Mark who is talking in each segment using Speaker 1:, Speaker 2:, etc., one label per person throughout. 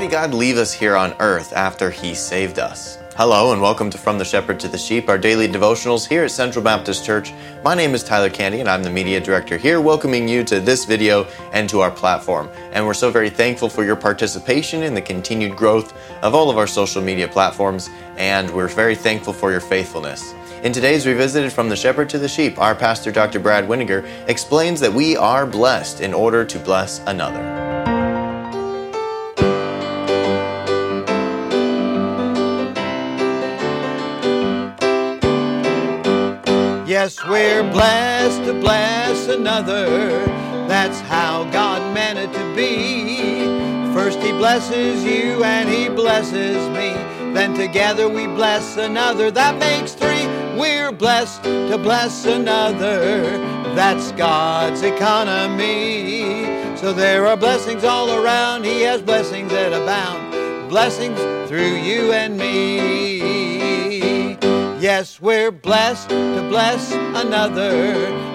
Speaker 1: did God leave us here on earth after He saved us? Hello, and welcome to From the Shepherd to the Sheep, our daily devotionals here at Central Baptist Church. My name is Tyler Candy, and I'm the media director here, welcoming you to this video and to our platform. And we're so very thankful for your participation in the continued growth of all of our social media platforms, and we're very thankful for your faithfulness. In today's Revisited from the Shepherd to the Sheep, our pastor, Dr. Brad Weniger, explains that we are blessed in order to bless another.
Speaker 2: Yes, we're blessed to bless another. That's how God meant it to be. First, He blesses you and He blesses me. Then together we bless another. That makes three. We're blessed to bless another. That's God's economy. So there are blessings all around. He has blessings that abound. Blessings through you and me. Yes, we're blessed to bless another.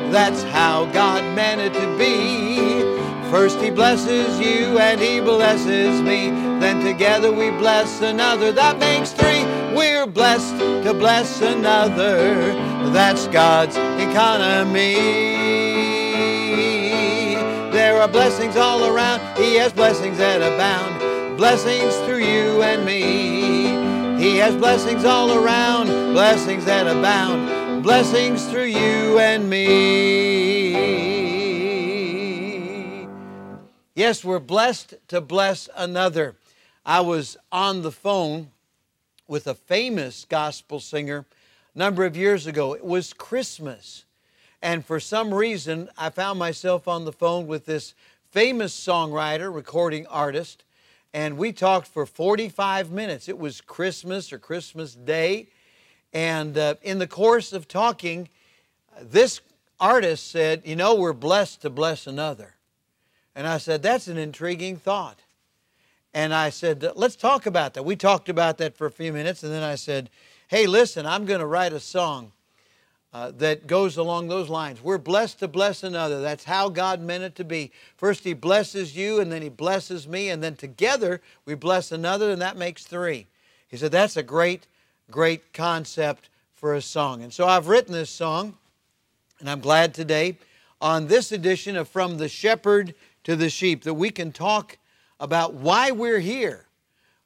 Speaker 2: That's how God meant it to be. First He blesses you and He blesses me. Then together we bless another. That makes three. We're blessed to bless another. That's God's economy. There are blessings all around. He has blessings that abound. Blessings through you and me. He has blessings all around, blessings that abound, blessings through you and me. Yes, we're blessed to bless another. I was on the phone with a famous gospel singer a number of years ago. It was Christmas. And for some reason, I found myself on the phone with this famous songwriter, recording artist, and we talked for 45 minutes. It was Christmas or Christmas Day. And uh, in the course of talking, this artist said, You know, we're blessed to bless another. And I said, That's an intriguing thought. And I said, Let's talk about that. We talked about that for a few minutes. And then I said, Hey, listen, I'm going to write a song uh, that goes along those lines. We're blessed to bless another. That's how God meant it to be. First, He blesses you, and then He blesses me, and then together we bless another, and that makes three. He said, That's a great, great concept for a song. And so I've written this song, and I'm glad today on this edition of From the Shepherd to the Sheep that we can talk about why we're here.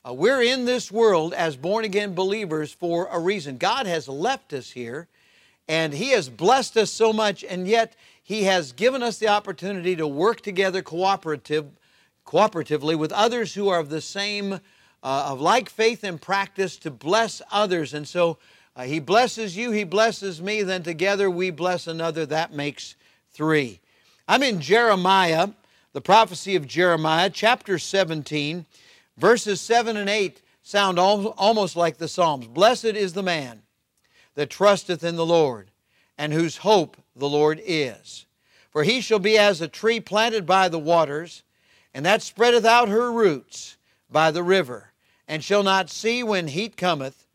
Speaker 2: Uh, we're in this world as born again believers for a reason. God has left us here and He has blessed us so much, and yet He has given us the opportunity to work together cooperative, cooperatively with others who are of the same, uh, of like faith and practice to bless others. And so uh, He blesses you, He blesses me, then together we bless another. That makes three. I'm in Jeremiah, the prophecy of Jeremiah, chapter 17, verses 7 and 8 sound almost like the Psalms. Blessed is the man that trusteth in the Lord, and whose hope the Lord is. For he shall be as a tree planted by the waters, and that spreadeth out her roots by the river, and shall not see when heat cometh,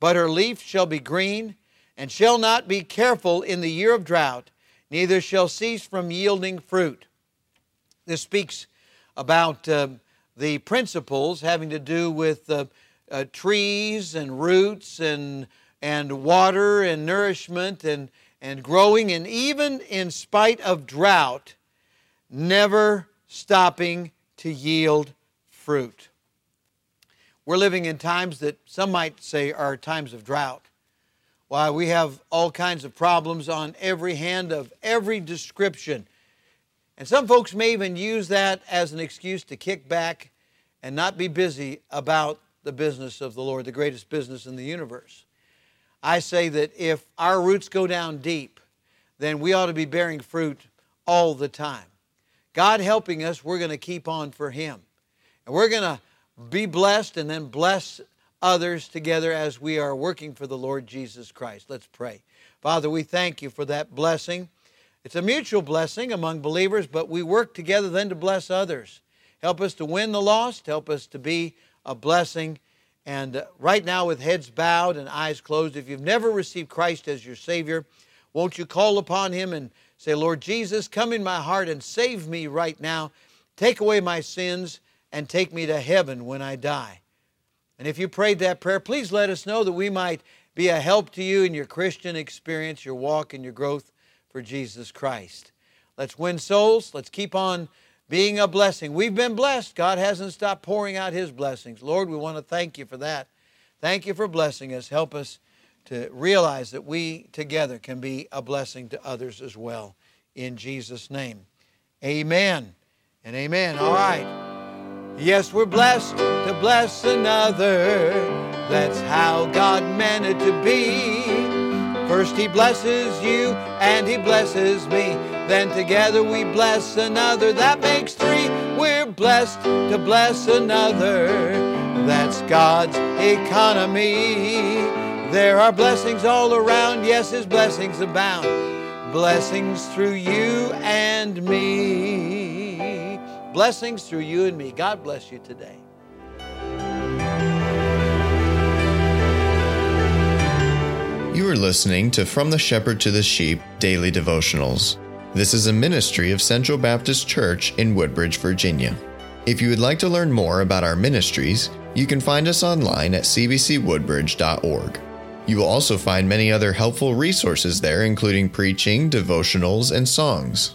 Speaker 2: but her leaf shall be green, and shall not be careful in the year of drought, neither shall cease from yielding fruit. This speaks about uh, the principles having to do with uh, uh, trees and roots and and water and nourishment and, and growing, and even in spite of drought, never stopping to yield fruit. We're living in times that some might say are times of drought. Why, we have all kinds of problems on every hand of every description. And some folks may even use that as an excuse to kick back and not be busy about the business of the Lord, the greatest business in the universe. I say that if our roots go down deep, then we ought to be bearing fruit all the time. God helping us, we're going to keep on for Him. And we're going to be blessed and then bless others together as we are working for the Lord Jesus Christ. Let's pray. Father, we thank you for that blessing. It's a mutual blessing among believers, but we work together then to bless others. Help us to win the lost, help us to be a blessing and uh, right now, with heads bowed and eyes closed, if you've never received Christ as your Savior, won't you call upon Him and say, Lord Jesus, come in my heart and save me right now. Take away my sins and take me to heaven when I die. And if you prayed that prayer, please let us know that we might be a help to you in your Christian experience, your walk, and your growth for Jesus Christ. Let's win souls. Let's keep on being a blessing. We've been blessed. God hasn't stopped pouring out His blessings. Lord, we want to thank you for that. Thank you for blessing us. Help us to realize that we together can be a blessing to others as well. In Jesus' name. Amen and amen. All right. Yes, we're blessed to bless another. That's how God meant it to be. First, He blesses you and He blesses me. Then together we bless another. That makes three. We're blessed to bless another. That's God's economy. There are blessings all around. Yes, His blessings abound. Blessings through you and me. Blessings through you and me. God bless you today.
Speaker 1: You are listening to From the Shepherd to the Sheep Daily Devotionals. This is a ministry of Central Baptist Church in Woodbridge, Virginia. If you would like to learn more about our ministries, you can find us online at cbcwoodbridge.org. You will also find many other helpful resources there, including preaching, devotionals, and songs.